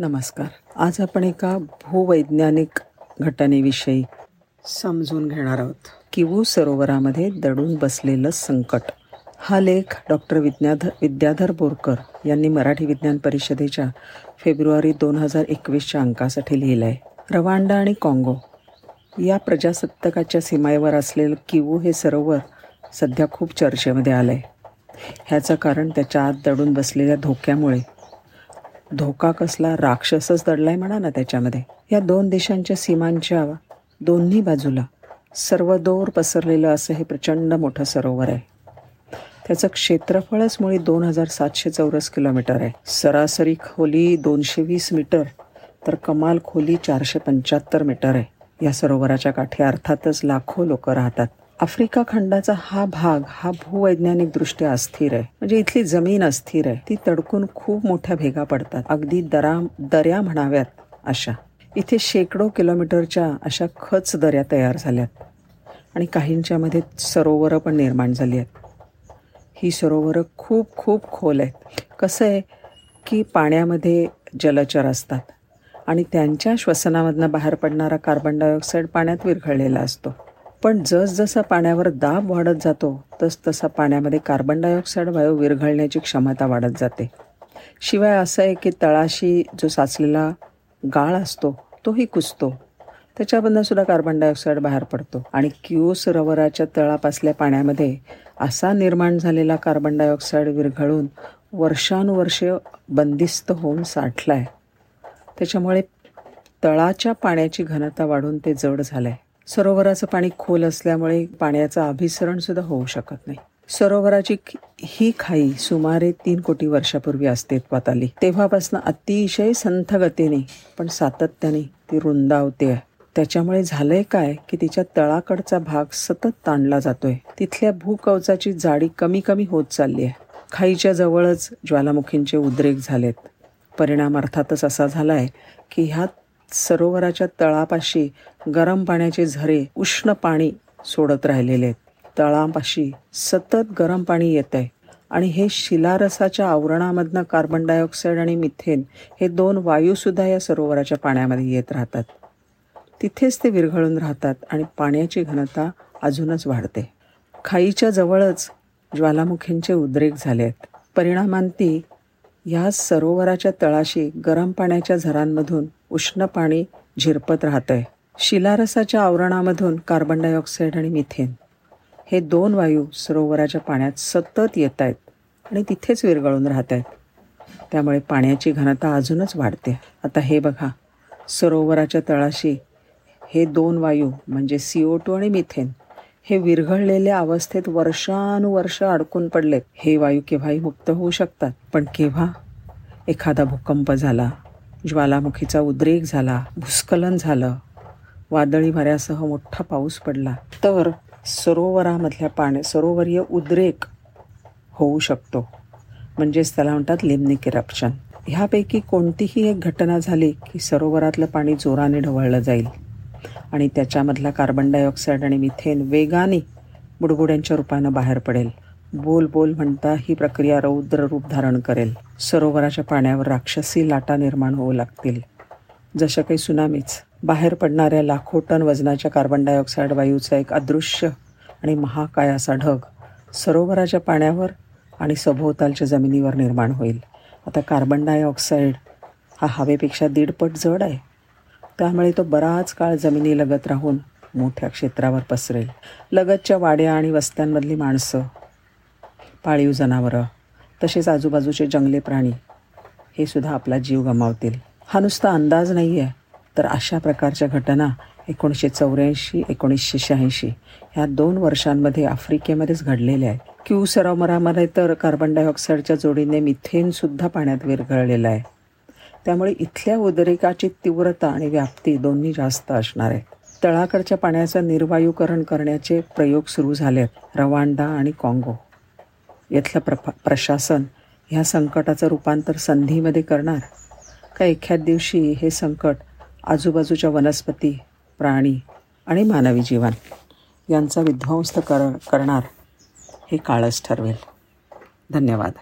नमस्कार. आज आपण एका भूवैज्ञानिक घटनेविषयी समजून घेणार आहोत. किवू सरोवरामध्ये दडून बसलेलं संकट. हा लेख डॉक्टर विज्ञाध विद्याधर बोरकर यांनी मराठी विज्ञान परिषदेच्या फेब्रुवारी दोन हजार एकवीसच्या अंकासाठी लिहिला आहे रवांडा आणि काँगो या प्रजासत्ताकाच्या सीमेवर असलेलं किवू हे सरोवर सध्या खूप चर्चेमध्ये आलं आहे ह्याचं कारण त्याच्या आत दडून बसलेल्या धोक्यामुळे धोका कसला राक्षसच दडलाय म्हणा ना त्याच्यामध्ये. या दोन देशांच्या सीमांच्या दोन्ही बाजूला सर्वदोर पसरलेलं असं हे प्रचंड मोठं सरोवर आहे. त्याचं क्षेत्रफळच मुळे दोन हजार सातशे चौरस किलोमीटर आहे. सरासरी खोली दोनशे वीस मीटर तर कमाल खोली चारशे पंच्याहत्तर मीटर आहे. या सरोवराच्या काठी अर्थातच लाखो लोक राहतात. आफ्रिका खंडाचा हा भाग हा भूवैज्ञानिकदृष्ट्या अस्थिर आहे. म्हणजे इथली जमीन अस्थिर आहे. ती तडकून खूप मोठ्या भेगा पडतात. अगदी दरा दर्या म्हणाव्यात अशा. इथे शेकडो किलोमीटरच्या अशा खच दऱ्या तयार झाल्यात. आणि काहींच्यामध्ये सरोवरं पण निर्माण झाली आहेत. ही सरोवरं खूप खूप खोल आहेत. कसं आहे की पाण्यामध्ये जलचर असतात. आणि त्यांच्या श्वसनामधनं बाहेर पडणारा कार्बन डायऑक्साईड पाण्यात विरघळलेला असतो. पण जसजसा पाण्यावर दाब वाढत जातो तसतसा पाण्यामध्ये कार्बन डायऑक्साईड वायू विरघळण्याची क्षमता वाढत जाते. शिवाय असं आहे की तळाशी जो साचलेला गाळ असतो तोही कुसतो त्याच्यामधनं सुद्धा कार्बन डायऑक्साईड बाहेर पडतो. आणि क्यू सरोवराच्या तळापासल्या पाण्यामध्ये असा निर्माण झालेला कार्बन डायऑक्साईड विरघळून वर्षानुवर्ष बंदिस्त होऊन साठला आहे त्याच्यामुळे तळाच्या पाण्याची घनता वाढून ते जड झालं आहे सरोवराचं पाणी खोल असल्यामुळे पाण्याचं अभिसरण सुद्धा होऊ शकत नाही. सरोवराची ही खाई सुमारे तीन कोटी वर्षापूर्वी अस्तित्वात आली. तेव्हापासून अतिशय संथ गतीने पण सातत्याने ती रुंदावते त्याच्यामुळे झालंय काय की तिच्या तळाकडचा भाग सतत ताणला जातोय. तिथल्या भूकवचाची जाडी कमी कमी होत चालली आहे. खाईच्या जवळच ज्वालामुखींचे उद्रेक झालेत. परिणाम अर्थातच असा झालाय की ह्या सरोवराच्या तळापाशी गरम पाण्याचे झरे उष्ण पाणी सोडत राहिलेले आहेत. तळापाशी सतत गरम पाणी येत आहे. आणि हे शिलारसाच्या आवरणामधनं कार्बन डायऑक्साईड आणि मिथेन हे दोन वायूसुद्धा या सरोवराच्या पाण्यामध्ये येत राहतात. तिथेच ते विरघळून राहतात आणि पाण्याची घनता अजूनच वाढते. खाईच्या जवळच ज्वालामुखींचे उद्रेक झाले आहेत. परिणामांती या सरोवराच्या तळाशी गरम पाण्याच्या झरांमधून उष्ण पाणी झिरपत राहतं आहे शिलारसाच्या आवरणामधून कार्बन डायऑक्साईड आणि मिथेन हे दोन वायू सरोवराच्या पाण्यात सतत येत आहेत आणि तिथेच विरघळून राहत आहेत त्यामुळे पाण्याची घनता अजूनच वाढते. आता हे बघा सरोवराच्या तळाशी हे दोन वायू म्हणजे सी ओ टू आणि मिथेन हे विरघळलेल्या अवस्थेत वर्षानुवर्ष अडकून पडलेत हे वायू केव्हाही मुक्त होऊ शकतात. पण केव्हा? एखादा भूकंप झाला. ज्वालामुखीचा उद्रेक झाला. भूस्खलन झालं. वादळी वाऱ्यासह मोठा पाऊस पडला. तर सरोवरामधल्या पाण्या सरोवरीय उद्रेक होऊ शकतो. म्हणजेच त्याला म्हणतात लिम्निक इरप्शन ह्यापैकी कोणतीही एक घटना झाली की सरोवरातलं पाणी जोराने ढवळलं जाईल. आणि त्याच्यामधला कार्बन डायऑक्साईड आणि मिथेन वेगाने बुडबुड्यांच्या रूपानं बाहेर पडेल. बोल बोल म्हणता ही प्रक्रिया रौद्र रूप धारण करेल. सरोवराच्या पाण्यावर राक्षसी लाटा निर्माण होऊ लागतील. जशा काही सुनामीच बाहेर पडणाऱ्या लाखो टन वजनाच्या कार्बन डायऑक्साईड वायूचा एक अदृश्य आणि महाकाय असा ढग सरोवराच्या पाण्यावर आणि सभोवतालच्या जमिनीवर निर्माण होईल. आता कार्बन डायऑक्साईड हा हवेपेक्षा दीडपट जड आहे. त्यामुळे तो बराच काळ जमिनीलगत राहून मोठ्या क्षेत्रावर पसरेल. लगतच्या वाड्या आणि वस्त्यांमधली माणसं पाळीव जनावरं तसेच आजूबाजूचे जंगले प्राणी हे सुद्धा आपला जीव गमावतील. हा नुसता अंदाज नाही आहे तर अशा प्रकारच्या घटना एकोणीसशे चौऱ्याऐंशी एकोणीसशे शहाऐंशी ह्या दोन वर्षांमध्ये आफ्रिकेमध्येच घडलेल्या आहेत. क्यू सरोवरामध्ये तर कार्बन डायऑक्साईडच्या जोडीने मिथेनसुद्धा पाण्यात विरघळलेला आहे. त्यामुळे इथल्या उद्रेकाची तीव्रता आणि व्याप्ती दोन्ही जास्त असणार आहेत तळाकडच्या पाण्याचं निर्वायुकरण करण्याचे प्रयोग सुरू झाले रवांडा आणि काँगो. इथलं प्र प्रशासन ह्या संकटाचं रूपांतर संधीमध्ये करणार? का एखाद दिवशी हे संकट आजूबाजूच्या वनस्पती प्राणी आणि मानवी जीवन यांचा विध्वंस कर करणार हे काळच ठरवेल. धन्यवाद.